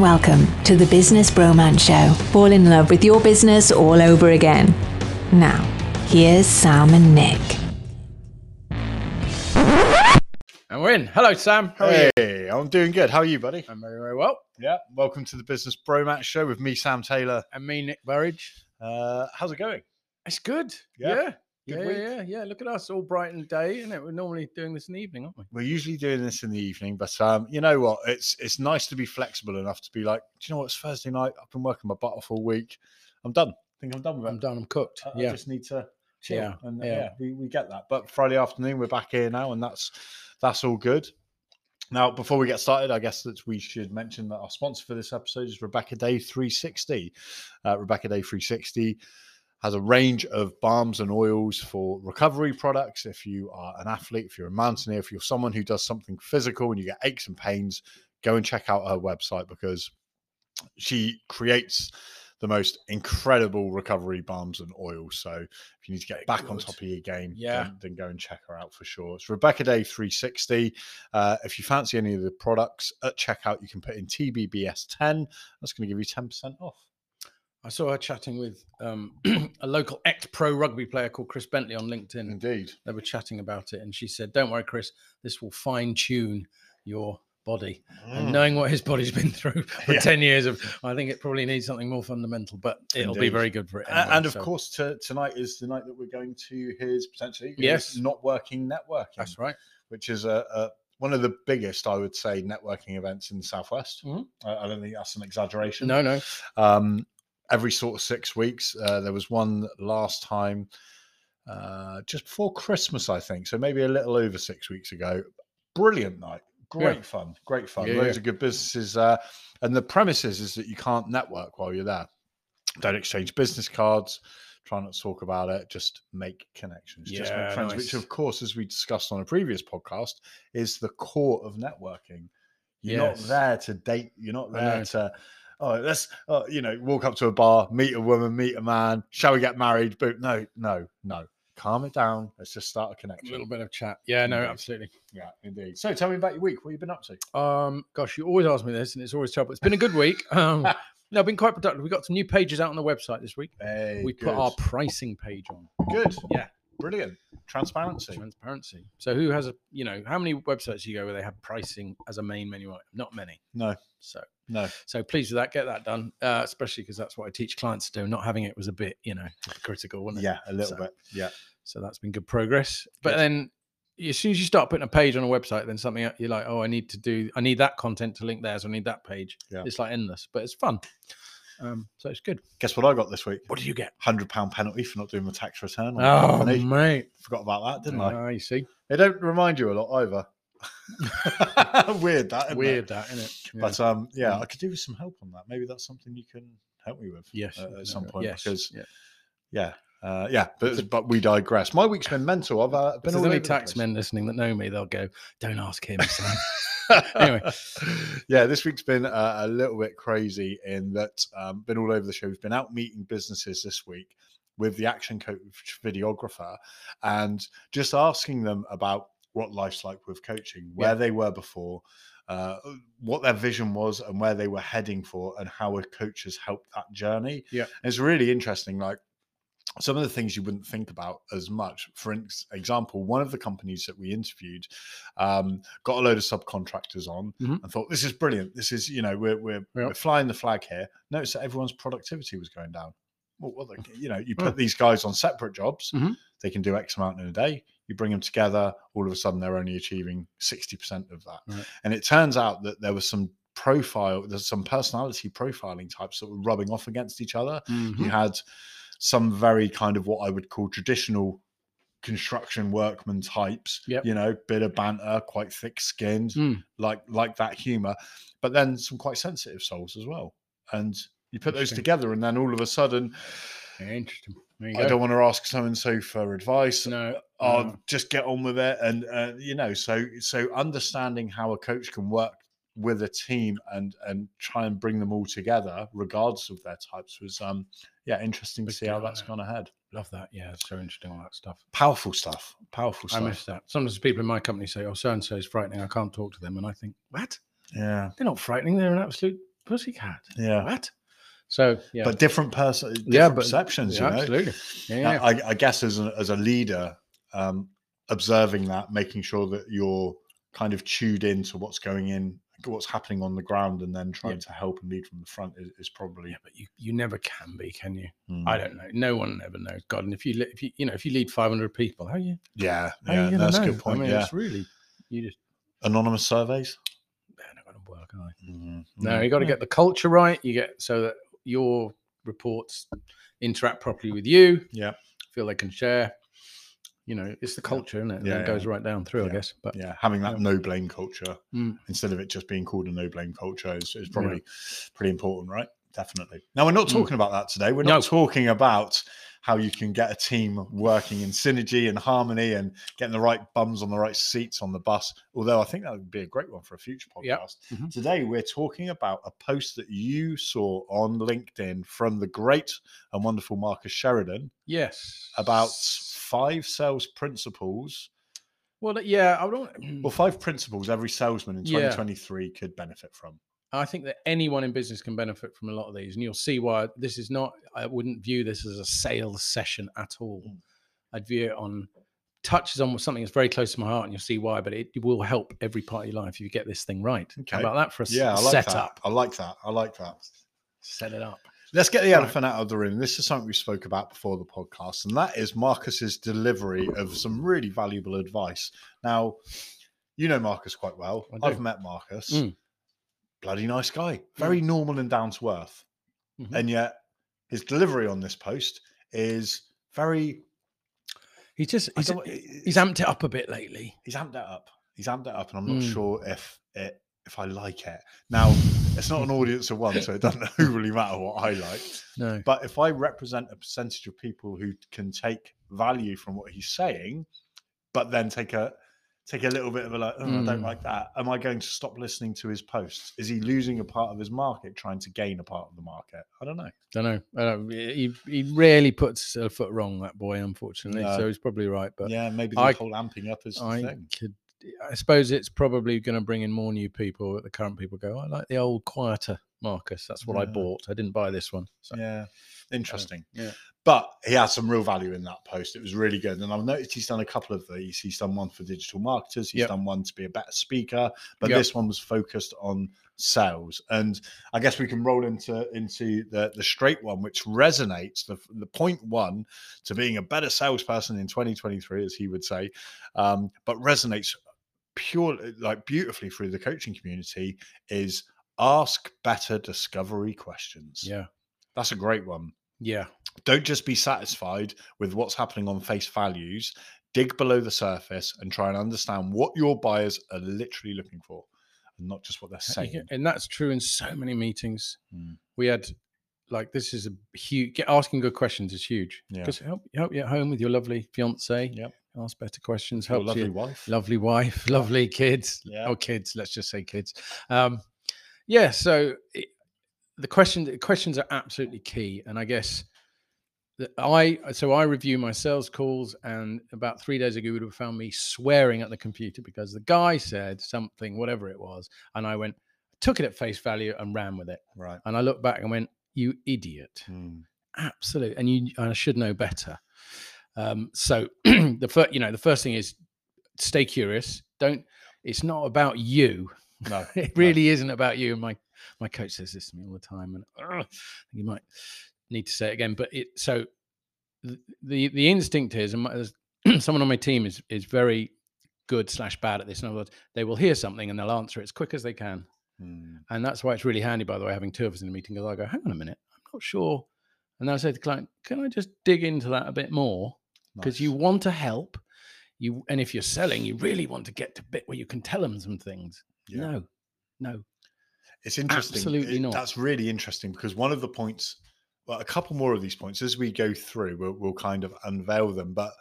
Welcome to the Business Bromance Show. Fall in love with your business all over again. Now, here's Sam and Nick. And we're in. Hello, Sam. How are you? Hey, I'm doing good. How are you, buddy? I'm very, very well. Yeah. Welcome to the Business Bromance Show with me, Sam Taylor. And me, Nick Burridge. Uh, how's it going? It's good. Yeah? Yeah. Good yeah, week? yeah, yeah. Look at us, all bright and day, isn't it? We're normally doing this in the evening, aren't we? We're usually doing this in the evening, but um, you know what? It's it's nice to be flexible enough to be like, do you know what? It's Thursday night. I've been working my butt off all week. I'm done. I think I'm done with it. I'm done. I'm cooked. I, I yeah. just need to chill. Yeah, And uh, yeah. yeah, we, we get that. But Friday afternoon, we're back here now, and that's that's all good. Now, before we get started, I guess that we should mention that our sponsor for this episode is Rebecca Day 360. Uh, Rebecca Day 360 has a range of balms and oils for recovery products. If you are an athlete, if you're a mountaineer, if you're someone who does something physical and you get aches and pains, go and check out her website because she creates the most incredible recovery balms and oils. So if you need to get back on top of your game, Yeah. then, then go and check her out for sure. It's Rebecca Day 360. Uh, if you fancy any of the products at checkout, you can put in TBBS10. That's going to give you 10% off. I saw her chatting with um, a local ex pro rugby player called Chris Bentley on LinkedIn. Indeed. They were chatting about it, and she said, Don't worry, Chris, this will fine tune your body. And knowing what his body's been through for Mm. Yeah. 10 years of, I think it probably needs something more fundamental, but it'll be very good for it. Anyway, and of so course, to, tonight is the night that we're going to his potentially his Yes. not working networking, That's right. which is a, a one of the biggest, I would say, networking events in the southwest. Mhm. I, I don't think that's an exaggeration. No, no. um, every sort of six weeks. Uh, there was one last time uh, just before Christmas, I think. So maybe a little over six weeks ago. Brilliant night. Great fun. Great fun. Yeah, Loads yeah. of good businesses. Uh, and the premise is, that you can't network while you're there. Don't exchange business cards. Try not to talk about it. Just make connections. just make Yeah, friends, which, of course, as we discussed on a previous podcast, is the core of networking. You're Yes. not there to date. You're not there to oh, let's, uh, you know, walk up to a bar, meet a woman, meet a man. Shall we get married? But no, no, no. Calm it down. Let's just start a connection. A little bit of chat. Yeah, no, Indeed. absolutely. Yeah, indeed. So tell me about your week. What have you been up to? Um, gosh, you always ask me this, and it's always trouble. It's been a good week. Um, no, I've been quite productive. We got some new pages out on the website this week. Hey, we good. put our pricing page on. good. Yeah. brilliant. Transparency. Transparency. So, who has a, you know, how many websites do you go where they have pricing as a main menu item? Not many. No, So, no. so pleased with that. Get that done. Uh, especially because that's what I teach clients to do. Not having it was a bit, you know, critical, wasn't it? Yeah, a little So- bit. Yeah, So that's been good progress. But then as soon as you start putting a page on a website, then something you're like, oh, I need to do, I need that content to link there. So I need that page. Yeah. It's like endless, but it's fun. Um, so it's good. Guess what I got this week? What did you get? Hundred pound penalty for not doing my tax return. Oh, company. mate. Forgot about that, didn't I? Ah, you see, They don't remind you a lot either. Weird that. isn't it? weird that, isn't it? Yeah. But um, yeah, Mm. I could do with some help on that. Maybe that's something you can help me with. yes, uh, no, at some point yes, because yeah. yeah, uh, yeah. But but we digress. My week's been mental. I've uh, If been there's all any over the tax men listening that know me, they'll go, "Don't ask him." Anyway. yeah, this week's been uh, a little bit crazy in that um, been all over the show. We've been out meeting businesses this week with the action coach videographer and just asking them about what life's like with coaching, where Yeah. they were before, uh, what their vision was, and where they were heading for, and how a coach has helped that journey. Yeah. And it's really interesting. Like some of the things you wouldn't think about as much. For example, one of the companies that we interviewed um, got a load of subcontractors on Mhm. and thought, "This is brilliant. This is you know we're we're, we're flying the flag here." Notice that everyone's productivity was going down. Well, the, you know, you Oh. put these guys on separate jobs, Mhm. they can do X amount in a day. You bring them together, all of a sudden they're only achieving sixty percent of that. Right. And it turns out that there was some profile, there's some personality profiling types that were rubbing off against each other Mhm. you had some very kind of what I would call traditional construction workman types. Yep. You know, bit of banter, quite thick skinned, Mm. like like that humor, but then some quite sensitive souls as well. And you put those together, and then all of a sudden, interesting. I go. don't want to ask so and so for advice. No, Oh, no. just get on with it, and uh, you know, so so understanding how a coach can work with a team and and try and bring them all together, regardless of their types, was um yeah interesting to see how that's gone ahead. Love that. Yeah, it's so interesting, all that stuff. Powerful stuff. Powerful I miss that. Sometimes people in my company say, "Oh, so and so is frightening. I can't talk to them," and I think, "What? yeah. They're not frightening. They're an absolute pussycat. Yeah. What? So yeah, But different person, different yeah, but perceptions. yeah, you know? absolutely. Yeah, Now, yeah. I, I guess as a, as a leader, um, observing that, making sure that you're kind of tuned into what's going in, what's happening on the ground, and then trying to help and lead from the front is, is probably. yeah, but you, you never can be, can you? Mm. I don't know. No one ever knows. God, and if you if you you know if you lead 500 people, how you Yeah, how yeah, you that's a good point. I mean, yeah, it's really you just anonymous surveys. they're not to work. Are they? Mm, No, mm. you got to get the culture right. You get so that your reports interact properly with you. Yeah. feel they can share. You know, it's the culture, isn't it? Yeah, that goes yeah. right down through, I guess. But yeah, having that Yeah. no blame culture Mm. instead of it just being called a no blame culture is, is Yeah. probably pretty important, right? Definitely. Now we're not Mm. talking about that today. We're No. not talking about how you can get a team working in synergy and harmony and getting the right bums on the right seats on the bus. Although I think that would be a great one for a future podcast. Yep. Mhm. Today we're talking about a post that you saw on LinkedIn from the great and wonderful Marcus Sheridan yes, about five sales principles well, yeah, I don't. well, five principles every salesman in Yeah. 2023 could benefit from. I think that anyone in business can benefit from a lot of these, and you'll see why this is not. I wouldn't view this as a sales session at all. Mm. I'd view it on touches on something that's very close to my heart, and you'll see why. But it will help every part of your life if you get this thing right. Okay. How about that for a Yeah, I like setup? that. I like that. I like that. Set it up. Let's get the Right. elephant out of the room. This is something we spoke about before the podcast, and that is Marcus's delivery of some really valuable advice. Now, you know Marcus quite well. I've met Marcus. Mm. Bloody nice guy. Very normal and down to earth. Mhm. And yet his delivery on this post is very He's just he's, he's amped it up a bit lately. he's amped it up. He's amped it up, and I'm not Mm. sure if it if I like it. Now, it's not an audience of one, so it doesn't really matter what I like. No, But if I represent a percentage of people who can take value from what he's saying, but then take a take a little bit of a like, oh, I don't Mm. like that. Am I going to stop listening to his posts? Is he losing a part of his market, trying to gain a part of the market? I don't know. don't know. I don't, he he rarely puts a foot wrong. That boy, unfortunately. No. So he's probably right. But yeah, maybe the I- whole amping up is I thing. could. I suppose it's probably going to bring in more new people. The current people go, I like the old quieter Marcus. That's what I bought. I didn't buy this one. So Yeah, interesting. yeah. But he had some real value in that post. It was really good. And I've noticed he's done a couple of these. He's done one for digital marketers, he's Yep. done one to be a better speaker, but Yep. this one was focused on sales. And I guess we can roll into into the, the straight one, which resonates. The, the point one to being a better salesperson in 2023, as he would say, um, but resonates pure like beautifully through the coaching community is ask better discovery questions. yeah, That's a great one yeah, don't just be satisfied with what's happening on face values dig below the surface and try and understand what your buyers are literally looking for and not just what they're saying and that's true in so many meetings. Mm. We had like this is a huge. Get, asking good questions is huge Yeah. because help help you at home with your lovely fiance. Yep. Ask better questions. your lovely you wife lovely wife, lovely kids. Yeah. Oh, kids. Let's just say kids. Um, yeah. So it, the question, the questions are absolutely key, and I guess that I so I review my sales calls, and about three days ago, you would have found me swearing at the computer because the guy said something, whatever it was, and I went, took it at face value and ran with it, right and I looked back and went, "You idiot." Mm. absolute and you and i should know better um so the first you know the first thing is stay curious don't it's not about you no it no. really isn't about you and my my coach says this to me all the time and ugh, you might need to say it again but it so th- the the instinct is and my, someone on my team is is very good slash bad at this in other words they will hear something and they'll answer it as quick as they can Mm. and that's why it's really handy, by the way, having two of us in a meeting. Because I go, hang on a minute, I'm not sure. And then I say to the client, can I just dig into that a bit more? Because you want to help. You and if you're selling, you really want to get to a bit where you can tell them some things. Yeah. No, no. it's interesting absolutely It- not. that's really interesting because one of the points well a couple more of these points as we go through we'll, we'll kind of unveil them but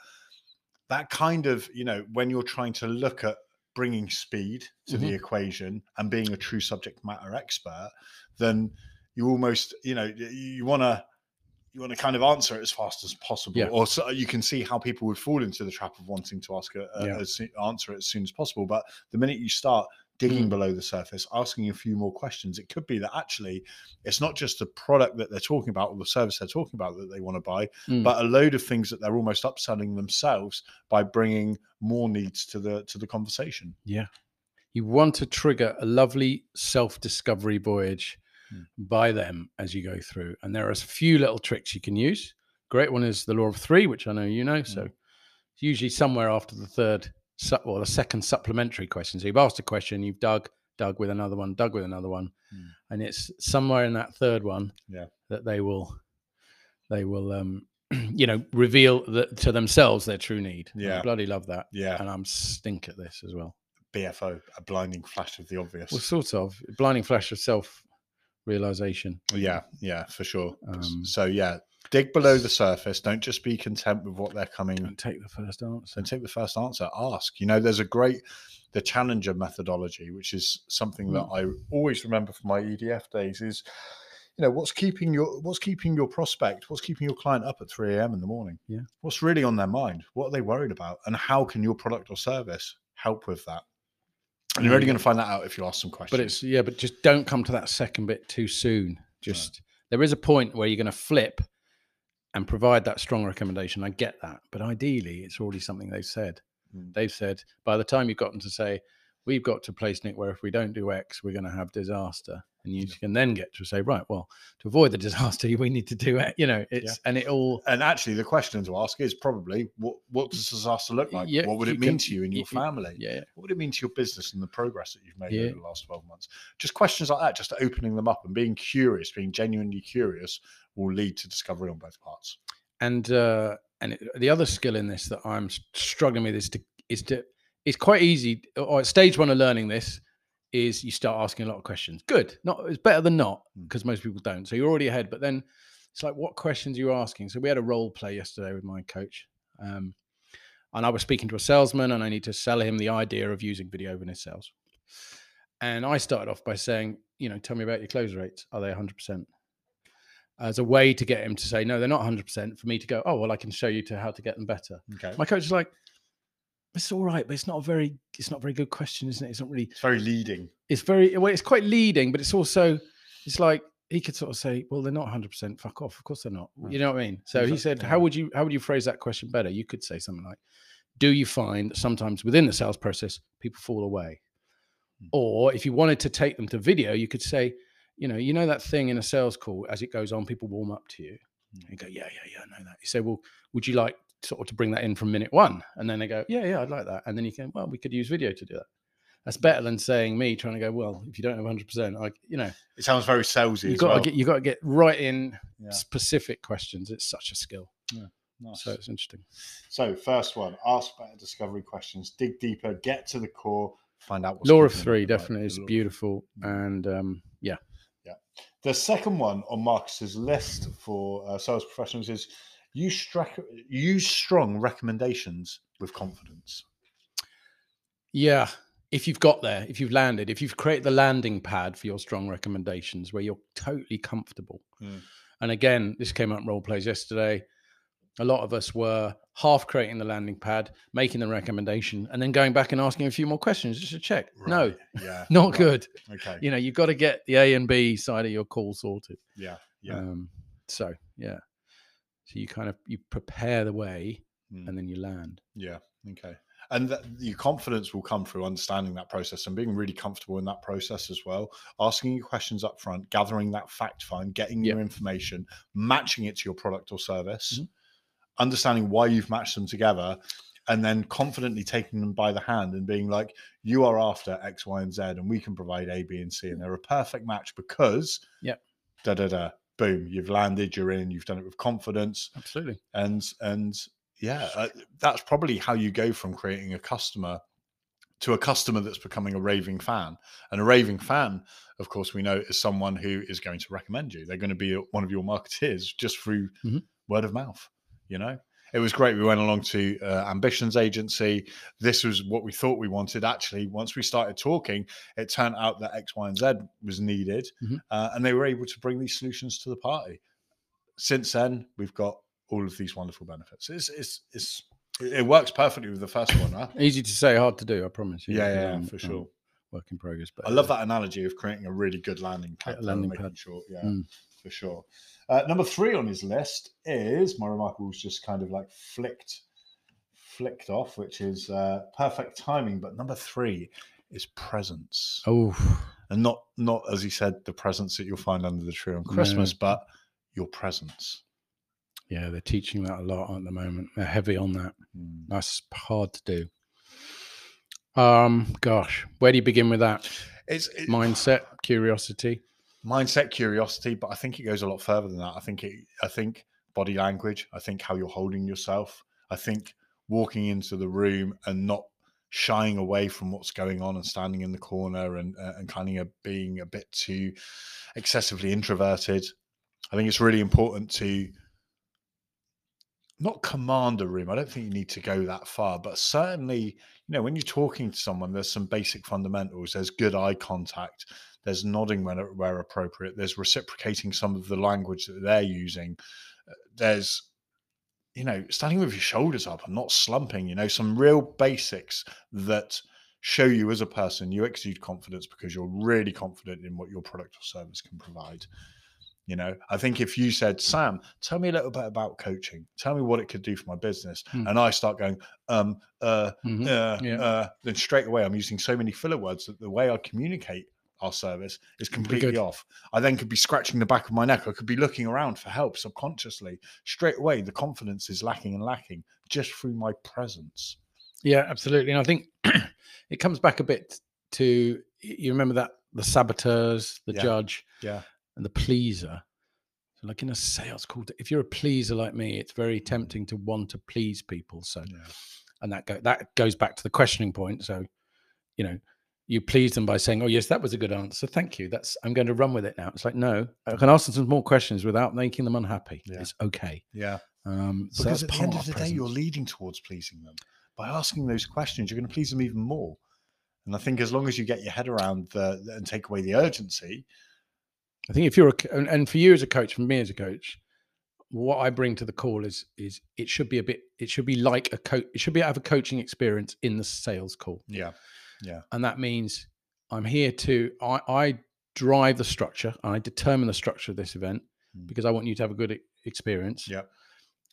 that kind of you know when you're trying to look at bringing speed to the Mhm. equation and being a true subject matter expert then you almost you know you want to you want to kind of answer it as fast as possible Yeah. or so you can see how people would fall into the trap of wanting to ask a, a- Yeah. soo- answer it as soon as possible but the minute you start digging Mm. below the surface, asking a few more questions. It could be that actually it's not just the product that they're talking about or the service they're talking about that they want to buy, Mm. but a load of things that they're almost upselling themselves by bringing more needs to the to the conversation. Yeah. You want to trigger a lovely self discovery voyage Hmm. by them as you go through. And there are a few little tricks you can use. Great one is the law of three, which I know you know. So Mm. it's usually somewhere after the third su- or the second supplementary question. So you've asked a question, you've dug, dug with another one, dug with another one. Hmm. And it's somewhere in that third one Yeah. that they will they will um you know reveal the, to themselves their true need. And I Yeah. bloody love that. Yeah, And I'm stink at this as well. BFO, a blinding flash of the obvious. Well, sort of blinding flash of self realization. Yeah, yeah, for sure. Um, so yeah, dig below the surface. Don't just be content with what they're coming. Don't take the first answer. So take the first answer. Ask. You know, there's a great the challenger methodology, which is something that mm. I always remember from my EDF days. Is you know what's keeping your what's keeping your prospect, what's keeping your client up at 3 a.m. in the morning? Yeah. What's really on their mind? What are they worried about? And how can your product or service help with that? And you're only going to find that out if you ask some questions. But it's yeah, but just don't come to that second bit too soon. Just there is a point where you're going to flip and provide that strong recommendation. I get that, but ideally, it's already something they've said. Mm. They've said by the time you've gotten to say, we've got to place Nick where if we don't do X, we're going to have disaster, and you can then get to say, right, well, to avoid the disaster, we need to do it. You know, it's and it all and actually, the question to ask is probably what what does disaster look like? Yeah, what would it mean can- to you and your family? yeah, What would it mean to your business and the progress that you've made Yeah. over the last 12 months? Just questions like that, just opening them up and being curious, being genuinely curious will lead to discovery on both parts. and uh and it, the other skill in this that i'm struggling with is to is to it's quite easy or at stage one of learning this is you start asking a lot of questions. Good not it's better than not because most people don't so you're already ahead but then it's like what questions are you asking? So we had a role play yesterday with my coach um and i was speaking to a salesman and i need to sell him the idea of using video in his sales. And i started off by saying you know tell me about your close rates. Are they 100% as a way to get him to say no they're not 100% for me to go oh well i can show you to how to get them better. Okay. my coach is like it's all right but it's not a very it's not a very good question isn't it? It's not really It's very leading. it's very well it's quite leading but it's also it's like he could sort of say well they're not 100% fuck off of course they're not. Mm. you know what i mean? So he said how would you how would you phrase that question better? You could say something like do you find that sometimes within the sales process people fall away? Mm. or if you wanted to take them to video you could say you know you know that thing in a sales call as it goes on people warm up to you? And you go yeah yeah yeah i know that. You say well would you like sort of to bring that in from minute one and then they go yeah yeah i'd like that and then you can well we could use video to do that that's better than saying me trying to go well if you don't have 100% like you know It sounds very salesy. you as got to get you got to get right in Yeah. specific questions it's such a skill Nice. so it's interesting So, first one, ask better discovery questions, dig deeper, get to the core, find out what's law of three up at night. definitely is The law of- beautiful Mm. and um yeah, yeah The second one on Marcus's list for uh, sales professionals is use, stra- use strong recommendations with confidence. Yeah. If you've got there, if you've landed, if you've created the landing pad for your strong recommendations where you're totally comfortable. Mm. And again, this came up in role plays yesterday. A lot of us were half creating the landing pad, making the recommendation, and then going back and asking a few more questions just to check. No, Yeah. not right, good. Okay. You know, you've got to get the A and B side of your call sorted. Yeah. Yeah. Um, so yeah. So you kind of you prepare the way Mm. and then you land. Yeah. Okay. And that, your confidence will come through understanding that process and being really comfortable in that process as well. Asking your questions up front, gathering that fact find, getting Yep. your information, matching it to your product or service, Mhm. understanding why you've matched them together, and then confidently taking them by the hand and being like, you are after X, Y, and Z, and we can provide A, B, and C. And they're a perfect match because Yep. da da da. Boom, you've landed, you're in, you've done it with confidence Absolutely. and and yeah uh, that's probably how you go from creating a customer to a customer that's becoming a raving fan and a raving fan of course we know is someone who is going to recommend you they're going to be one of your marketeers just through Mhm. word of mouth you know it was great we went along to uh, ambitions agency this was what we thought we wanted actually once we started talking it turned out that x y and z was needed Mhm. uh, and they were able to bring these solutions to the party since then we've got all of these wonderful benefits. It's it's it's it works perfectly with the first one, huh? Easy to say, hard to do. I promise you. Yeah, yeah, Um, for um, sure. work in progress. But I love that analogy of creating a really good landing pad. landing pad. Sure, yeah, Mm. For sure. Uh, number three on his list is my remarkables just kind of like flicked, flicked off, which is uh, perfect timing. But number three is presence, Oh, and not not as he said the presents that you'll find under the tree on Christmas, but your presence. yeah, they're teaching that a lot at the moment. They're heavy on that. Mm. That's hard to do. Um, gosh, where do you begin with that? It's it, Mindset, curiosity. Mindset curiosity but i think it goes a lot further than that. I think it i think body language i think how you're holding yourself i think walking into the room and not shying away from what's going on and standing in the corner and uh, and kind of being a bit too excessively introverted. I think it's really important to not command a room. I don't think you need to go that far but certainly you know when you're talking to someone there's some basic fundamentals. There's good eye contact there's nodding when where appropriate there's reciprocating some of the language that they're using Uh, there's you know standing with your shoulders up and not slumping you know some real basics that show you as a person you exude confidence because you're really confident in what your product or service can provide you know i think if you said sam tell me a little bit about coaching tell me what it could do for my business Hmm. and i start going um uh Mhm. uh, Yeah. uh, then straight away I'm using so many filler words that the way I communicate our service is completely off. I then could be scratching the back of my neck. I could be looking around for help subconsciously. Straight away, the confidence is lacking and lacking just through my presence. Yeah, absolutely. And I think it comes back a bit to you remember that the saboteurs, the Yeah. judge, Yeah. and the pleaser. So, like in a sales call, if you're a pleaser like me, it's very tempting to want to please people. So, Yeah. and that go, that goes back to the questioning point. So, you know, you please them by saying, "Oh, yes, that was a good answer. Thank you. That's I'm going to run with it now." It's like, no, I can ask them some more questions without making them unhappy. Yeah. It's okay. Yeah. Um, so Because at the end of the day, you're leading towards pleasing them. By asking those questions, you're going to please them even more. And I think as long as you get your head around the, and take away the urgency, I think if you're a, and, and for you as a coach, for me as a coach, what I bring to the call is is it should be a bit, it should be like a coach, it should be have a coaching experience in the sales call, yeah, and that means I'm here to I, I drive the structure, and I determine the structure of this event Mm. because I want you to have a good experience. yeah,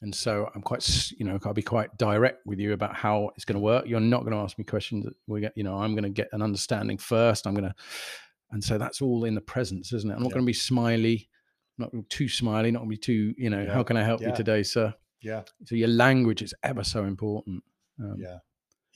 And so I'm quite, you know, I'll be quite direct with you about how it's going to work. You're not going to ask me questions. That we get, you know, I'm going to get an understanding first. I'm going to, and so that's all in the presence, isn't it? I'm not Yeah. going to be smiley, not too smiley, not going to be too, you know, Yeah. how can I help you today, sir? yeah. So your language is ever so important. Um, yeah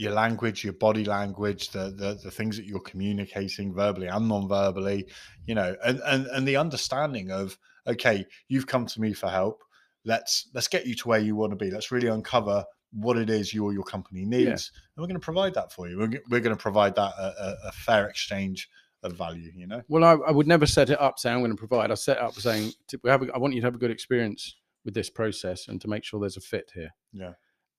your language your body language the, the the things that you're communicating verbally and non-verbally you know and and and the understanding of okay you've come to me for help. Let's let's get you to where you want to be. Let's really uncover what it is you or your company needs and we're going to provide that for you. We're, we're going to provide that a, a, fair exchange of value you know? Well, I, I would never set it up saying I'm going to provide. I set up saying we have a, I want you to have a good experience with this process and to make sure there's a fit here. yeah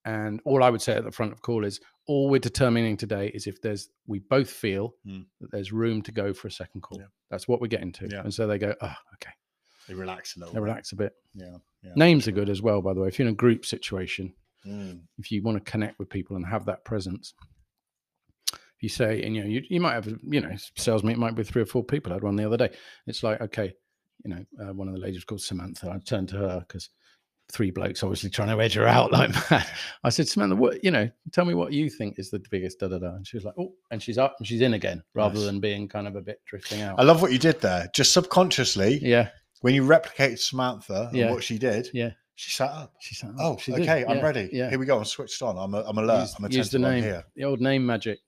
And all I would say at the front of call is all we're determining today is if there's we both feel Mm. that there's room to go for a second call. Yeah. That's what we're getting to. Yeah. And so they go, oh, okay. they relax a little They bit. relax a bit. yeah yeah Names are good as well, by the way. If you're in a group situation, Mm, if you want to connect with people and have that presence, if you say, and you know, you, you might have, you know, sales meet might be three or four people. I had one the other day. It's like, okay, you know, uh, one of the ladies called Samantha. I turned to her because three blokes obviously trying to edge her out like that. I said, Samantha, what, you know, tell me what you think is the biggest da da da. And she was like, oh, and she's up and she's in again rather Nice. than being kind of a bit drifting out. i love what you did there just subconsciously yeah, when you replicated samantha and Yeah. what she did yeah. she sat up She's like, Oh, she did. okay, I'm Yeah, ready. Yeah. Here we go. I'm switched on. I'm, a, I'm alert. Use, I'm use the name, here. the old name magic.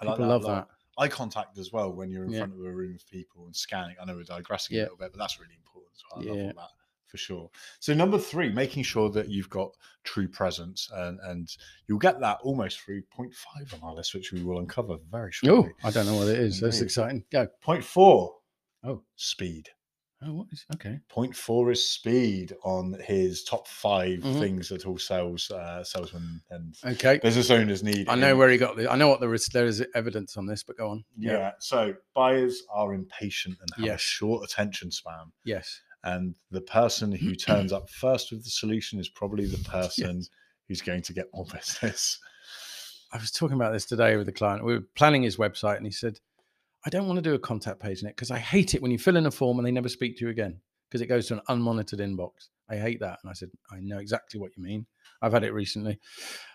I like People that love lot. that. Eye contact as well when you're in Yeah. front of a room of people and scanning. I know we're digressing a little bit, but that's really important. So I love Yeah. all that for sure. So number three, making sure that you've got true presence, and and you'll get that almost through point five on our list, which we will uncover very shortly. Oh. I don't know what it is. That's exciting. Go. four. Oh, speed. oh, what is okay? Point four is speed on his top 5 Mhm. things that all sales uh, salesmen and Okay. business owners need. I know in- where he got the. I know what there is. There is evidence on this, but go on. Yeah. So buyers are impatient and have a short attention span. Yes. And the person who turns up first with the solution is probably the person Yes. who's going to get more business. I was talking about this today with a client. We were planning his website, and he said, I don't want to do a contact page in it because I hate it when you fill in a form and they never speak to you again because it goes to an unmonitored inbox. I hate that. And I said, I know exactly what you mean. I've had it recently.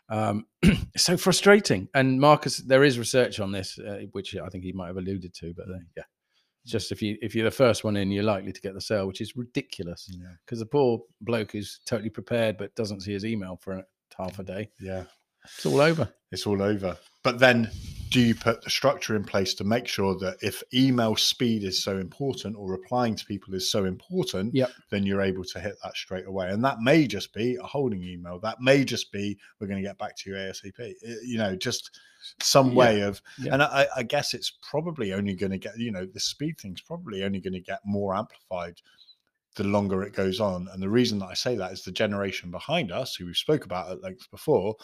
Um, it's so frustrating. And Marcus, there is research on this, uh, which I think he might have alluded to, but uh, yeah. Just if you if you're the first one in, you're likely to get the sale, which is ridiculous. Yeah. Because the poor bloke who's totally prepared but doesn't see his email for half a mm. day. Yeah. It's all over. It's all over. But then do you put the structure in place to make sure that if email speed is so important or replying to people is so important, Yep. then you're able to hit that straight away. And that may just be a holding email. That may just be we're going to get back to you ASAP. You know, just some Yeah. way of Yeah. and I, I guess it's probably only going to get, you know, the speed thing's probably only going to get more amplified the longer it goes on. And the reason that I say that is the generation behind us, who we've spoke about at length before,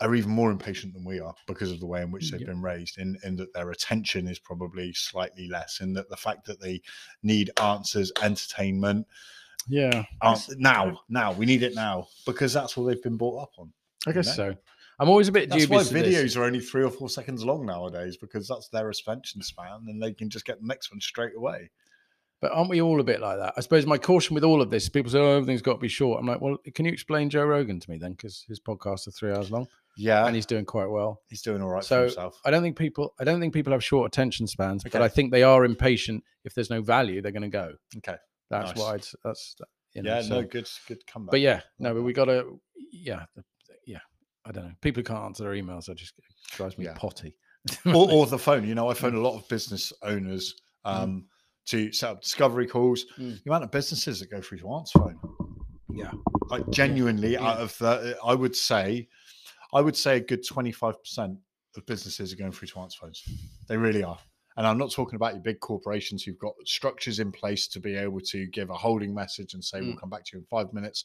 are even more impatient than we are because of the way in which mm, they've Yep. been raised, in, in that their attention is probably slightly less, in that the fact that they need answers, entertainment. Yeah. now, now we need it now because that's what they've been brought up on. I guess know? so. I'm always a bit That's why of this. videos are only three or four seconds long nowadays because that's their attention span, and they can just get the next one straight away. But aren't we all a bit like that? I suppose my caution with all of this, people say, oh, everything's got to be short. I'm like, well, can you explain Joe Rogan to me then? Because his podcasts are three hours long Yeah, and he's doing quite well. he's doing all right So, for himself. I don't think people, I don't think people have short attention spans, but I think they are impatient. If there's no value, they're going to go. Okay, That's Nice. why it's, that's, you know, yeah, so- no, good, good comeback. But yeah, no, but we got to, yeah, yeah. I don't know. People who can't answer their emails, I just it drives me Yeah. potty. or, or the phone. You know, I phone a lot of business owners Mm. To set up discovery calls. Mm. The amount of businesses that go through to answer phone, yeah. like genuinely, Yeah. out of the, I would say, I would say a good twenty five percent of businesses are going through to answer phones. They really are. And I'm not talking about your big corporations who've got structures in place to be able to give a holding message and say, we'll Mm. come back to you in five minutes.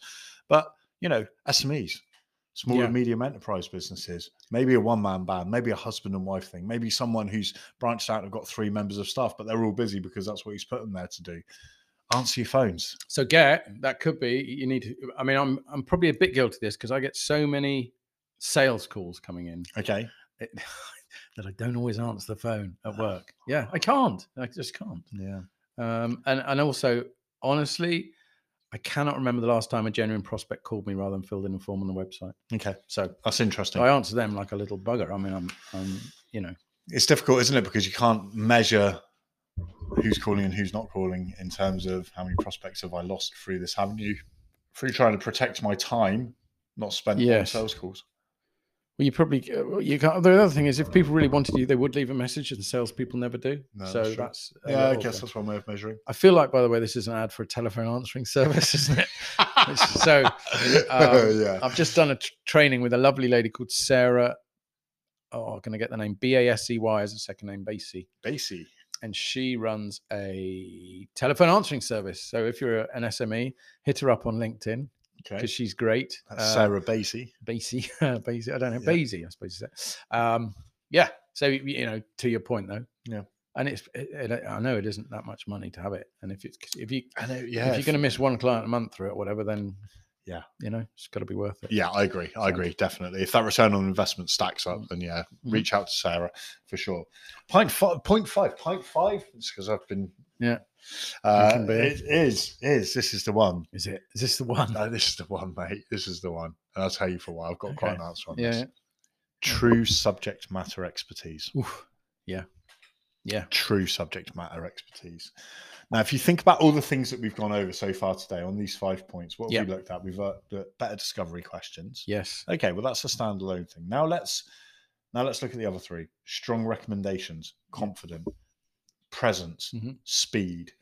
But, you know, SMEs, small Yeah. and medium enterprise businesses, maybe a one man band, maybe a husband and wife thing, maybe someone who's branched out and got three members of staff, but they're all busy because that's what he's put them there to do. Answer your phones. So get that could be you need to. I mean, I'm I'm probably a bit guilty of this because I get so many sales calls coming in Okay. it, that I don't always answer the phone at work. Yeah, I can't. I just can't. Yeah. Um, and and also, honestly, I cannot remember the last time a genuine prospect called me rather than filled in a form on the website. Okay. So That's interesting. I answer them like a little bugger. I mean, I'm, I'm you know, it's difficult, isn't it? Because you can't measure who's calling and who's not calling in terms of how many prospects have I lost through this Haven't you? through trying to protect my time, not spent on sales calls. Well, you probably uh, you can't. The other thing is, if people really wanted you, they would leave a message, and salespeople never do. No, so that's that's. Yeah, I guess thing. that's one way of measuring. I feel like, by the way, this is an ad for a telephone answering service, isn't it? so um, yeah. I've just done a training with a lovely lady called Sarah. Oh, I'm going to get the name B A S E Y as a second name, Basey. Basey. And she runs a telephone answering service. So if you're an SME, hit her up on LinkedIn Okay. because she's great. That's Uh, Sarah Basey. Basey, Basey, I don't know, Yeah. Basey, I suppose you say. Um, yeah. So you know, to your point though. Yeah. And it's, it, it, I know it isn't that much money to have it, and if it's if you I know, yeah, if yeah. you're going to miss one client a month through it, or whatever, then Yeah. you know, it's got to be worth it. Yeah, I agree. I agree. Definitely. If that return on investment stacks up, then yeah, reach out to Sarah for sure. Point five, point five, point five. It's because I've been. Yeah. Uh, it is. Is this is the one? Is it? Is this the one? No, this is the one, mate. This is the one. And I'll tell you for why. I've got quite an answer on Yeah. this. True subject matter expertise. Oof. Yeah. Yeah. True subject matter expertise. Now, if you think about all the things that we've gone over so far today on these five points, what have Yeah. we looked at? We've looked at better discovery questions. Yes. Okay, well that's a standalone thing. Now let's now let's look at the other three: strong recommendations, confident, presence, Mhm. speed.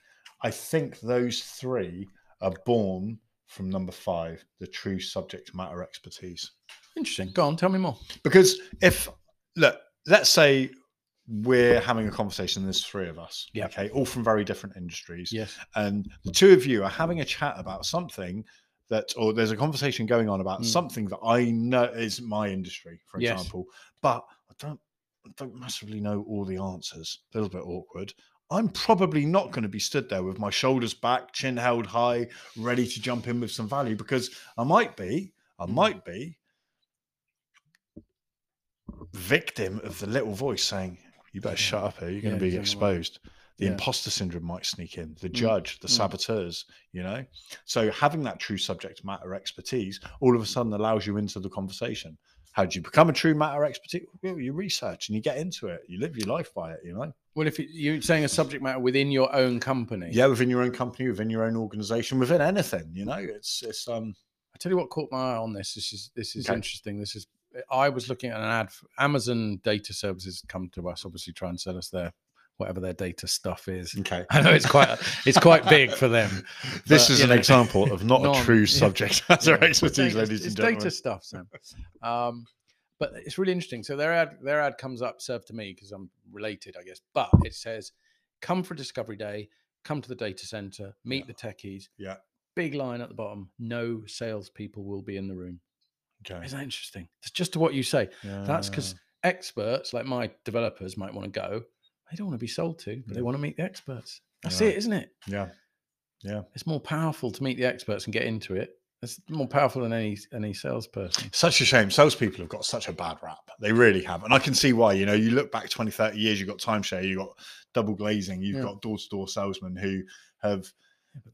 I think those three are born from number five, the true subject matter expertise. Interesting. Go on. Tell me more. Because if look, let's say we're having a conversation, there's three of us, Yeah. okay, all from very different industries Yes. and the two of you are having a chat about something that or there's a conversation going on about Mm. something that I know is my industry, for Yes. example, but I don't don't massively know all the answers. A little bit awkward. I'm probably not going to be stood there with my shoulders back, chin held high, ready to jump in with some value because I might be, I Mm. might be victim of the little voice saying, you better Yeah. shut up here. You're going Yeah, to be right. exposed. The Yeah. imposter syndrome might sneak in, the Mm, judge, the mm. saboteurs, you know? So having that true subject matter expertise all of a sudden allows you into the conversation. How do you become a true matter expert? Well, you research and you get into it. You live your life by it, you know? Well, if you're saying a subject matter within your own company, Yeah, within your own company, within your own organization, within anything, you know? It's it's um I tell you what caught my eye on this. This is this is Okay. interesting. This is I was looking at an ad. For Amazon Data Services come to us, obviously try and sell us their whatever their data stuff is. okay. I know it's quite it's quite big for them. This but, is an know, example of not non- a true yeah. subject matter Yeah. expertise, Data- ladies and gentlemen. data stuff, Sam. Um, but it's really interesting. So their ad, their ad comes up, served to me because I'm related, I guess. But it says, "Come for Discovery Day. Come to the data center. Meet the techies." Yeah. Big line at the bottom. No salespeople will be in the room. Okay. Isn't that interesting? It's just to what you say. That's Uh, because experts like my developers might want to go. They don't want to be sold to, but they want to meet the experts. That's Yeah. it, isn't it? yeah. Yeah. It's more powerful to meet the experts and get into it. It's more powerful than any any salesperson. Such a shame. Salespeople have got such a bad rap. They really have. And I can see why. You know, you look back 20, 30 years, you've got timeshare, you've got double glazing, you've Yeah. got door to door salesmen who have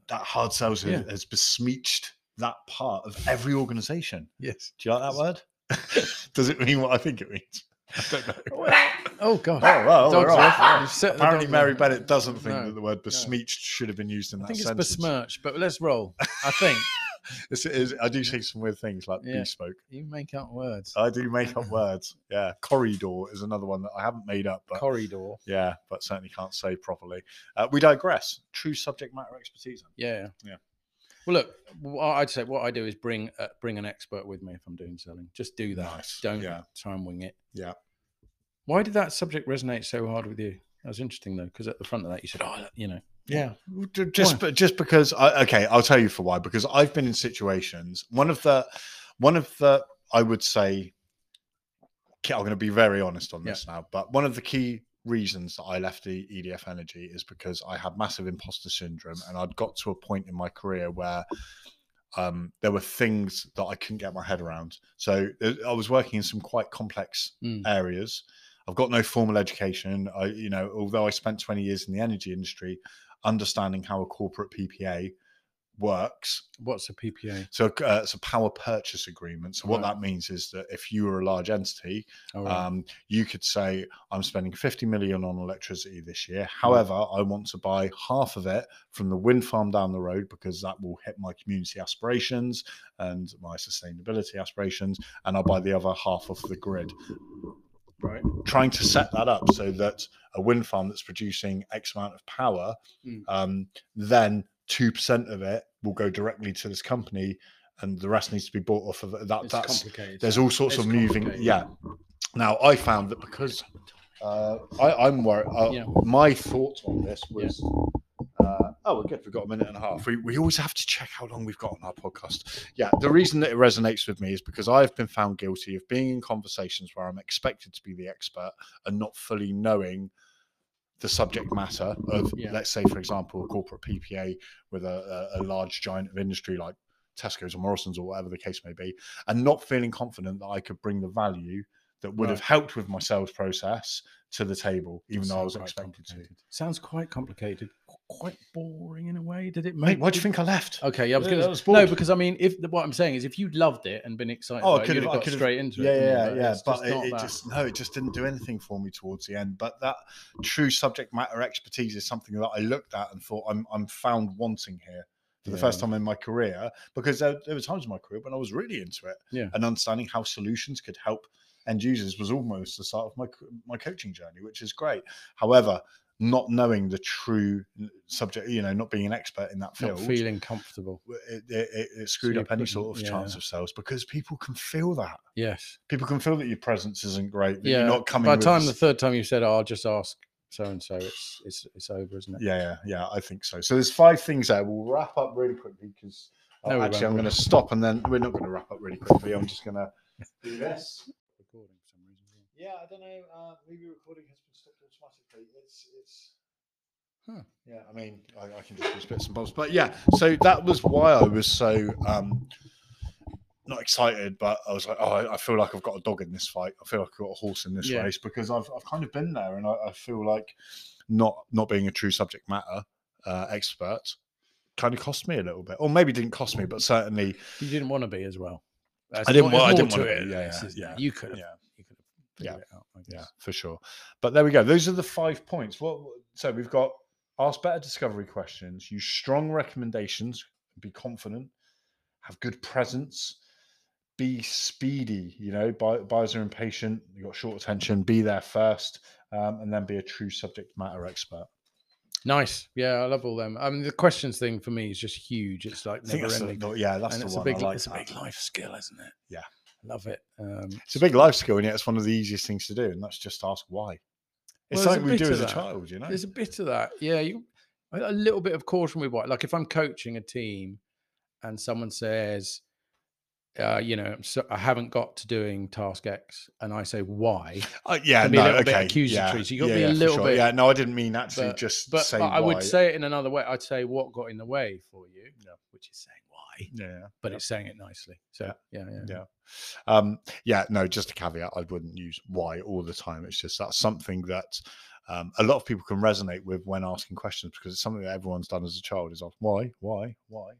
that hard sales has- Yeah. has besmirched that part of every organization. Yes. Do you like that word? Does it mean what I think it means? I don't know. Oh God. Oh, well, Dogs off. off. You've set the Apparently, Mary. Bennett doesn't think No, that the word besmirched should have been used in that. Sentence. I think it's sentence. besmirched, but let's roll. I think It's, it is, I do say some weird things like Yeah. bespoke. you make up words. I do make up words. Yeah. Corridor is another one that I haven't made up, but Corridor. yeah, but certainly can't say properly. Uh, we digress. True subject matter expertise. Yeah. Yeah. Well, look, I'd say what I do is bring uh, bring an expert with me if I'm doing selling. Just do that. Nice. Don't Yeah. try and wing it. Yeah. Why did that subject resonate so hard with you? That was interesting though, because at the front of that you said, "Oh, you know, Yeah, just be- just because. I, okay, I'll tell you for why. Because I've been in situations. One of the, one of the, I would say, I'm going to be very honest on Yeah. this now. But one of the key reasons that I left the EDF Energy is because I had massive imposter syndrome, and I'd got to a point in my career where. Um, there were things that I couldn't get my head around. So uh, I was working in some quite complex Mm. areas. I've got no formal education. I, you know, although I spent 20 years in the energy industry, understanding how a corporate PPA works. what's a PPA?" So uh, it's a power purchase agreement. So what Right. that means is that if you were a large entity, Oh, right. um, you could say, I'm spending 50 million on electricity this Mm. year. However, I want to buy half of it from the wind farm down the road because that will hit my community aspirations and my sustainability aspirations. And I'll buy the other half off the grid right. trying to set that up so that a wind farm that's producing X amount of power, Mm. um, then two percent of it will go directly to this company, and the rest needs to be bought off of it. That It's that's complicated. there's all sorts It's of moving. Yeah. Now I found that because uh, I, I'm worried. Uh, Yeah. My thoughts on this was. Uh, oh, we're good. We've got a minute and a half. We, we always have to check how long we've got on our podcast. Yeah, the reason that it resonates with me is because I've been found guilty of being in conversations where I'm expected to be the expert and not fully knowing the subject matter of, Yeah. let's say, for example, a corporate PPA with a, a, a large giant of industry like Tesco's or Morrison's or whatever the case may be, and not feeling confident that I could bring the value that would have helped with my sales process to the table, even though I was expected to. Sounds quite complicated, quite boring in a way. Did it Mate, make? why do you think I left? Okay, yeah, I was Yeah, going I to was no, bored. because I mean, if what I'm saying is, if you'd loved it and been excited, Oh, I about it, could've- you'd have I got could've- straight into yeah, it. couldn't you? yeah, yeah. But just it, it just no, it just didn't do anything for me towards the end. But that true subject matter expertise is something that I looked at and thought I'm I'm found wanting here for the first time in my career because there, there were times in my career when I was really into it. Yeah. and understanding how solutions could help end users was almost the start of my co- my coaching journey, which is great. However, not knowing the true subject, you know, not being an expert in that field, not feeling comfortable. it, it, it- screwed you're up any sort of chance of sales because people can feel that. Yes. People can feel that your presence isn't great. That Yeah. you're not coming. By the time the third time you said, oh, "I'll just ask so and so," it's it's it's over, isn't it? yeah, yeah, yeah, I think so. So there's five things there. We'll wrap up really quickly because uh, No, we actually I'm going to stop and then we're not going to wrap up really quickly. I'm just going to do this. Recording for some reason. Yeah, I don't know. Uh, maybe recording has been stopped automatically. It's it's. Huh. Yeah, I mean, I, I can just use bits and bobs, but yeah. So that was why I was so um, not excited, but I was like, oh, I, I feel like I've got a dog in this fight. I feel like I've got a horse in this Yeah. race because I've I've kind of been there, and I, I feel like not not being a true subject matter uh, expert kind of cost me a little bit, or maybe didn't cost me, but certainly You didn't want to be as well. There's I didn't wa- I didn't wanna to be, it yeah, yeah, yeah, You could yeah. You Yeah. it out. I Yeah, for sure. But there we go. Those are the five points. What so we've got ask better discovery questions, use strong recommendations, be confident, have good presence, be speedy. You know, buy, buyers are impatient. You got short attention. Be there first, um, and then be a true subject matter expert. Nice. Yeah, I love all them. I mean, the questions thing for me is just huge. It's like never ending. the- yeah, that's and the it's one. a big, I like it's a big life skill, isn't it? Yeah. Love it. Um, It's a big life skill, and yet it's one of the easiest things to do, and that's just ask why. It's Well, something we do as a that. child, you know. There's a bit of that. Yeah, you a a little bit of caution with what. Like if I'm coaching a team, and someone says, uh, you know, so I haven't got to doing task X, and I say why, Uh, yeah, a no, okay, accusatory, Yeah, so you gotta yeah, be a yeah, little sure. bit- Yeah, no, I didn't mean actually but just but, say but I would say it in another way. I'd say what got in the way for you, Yeah. which is saying yeah, but yeah. it's saying it nicely. So yeah, yeah, yeah um yeah no just a caveat i wouldn't use why all the time. It's just that's something that um, a lot of people can resonate with when asking questions because it's something that everyone's done as a child is ask why why why?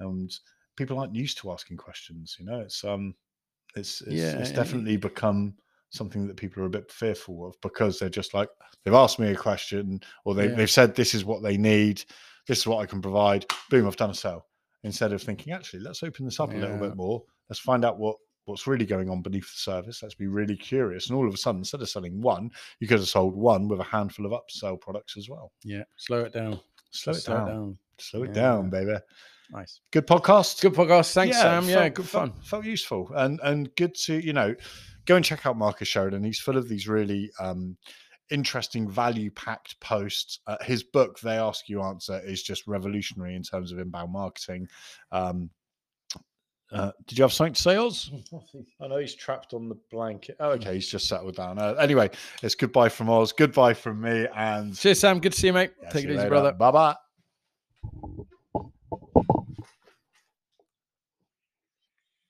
And people aren't used to asking questions you know? It's um it's it's, Yeah, it's definitely become something that people are a bit fearful of because they're just like they've asked me a question or they, Yeah. they've said this is what they need. This is what i can provide. Boom i've done a sale instead of thinking actually let's open this up a little bit more let's find out what what's really going on beneath the surface let's be really curious and all of a sudden instead of selling one you could have sold one with a handful of upsell products as well yeah. Slow it down. slow it Slow down slow it Yeah. down baby Nice. good podcast Good podcast. Thanks, Sam. Yeah, felt- good felt- fun. Felt useful and and good to you know go and check out Marcus Sheridan. He's full of these really um, interesting value packed posts. Uh, his book, They Ask You Answer, is just revolutionary in terms of inbound marketing. Um, uh, did you have something to say, Oz? I know he's trapped on the blanket. Oh, okay, he's just settled down. Uh, anyway, it's goodbye from Oz, goodbye from me, and cheers, Sam. Good to see you, mate. Yeah, Take it easy, later. brother. Bye bye.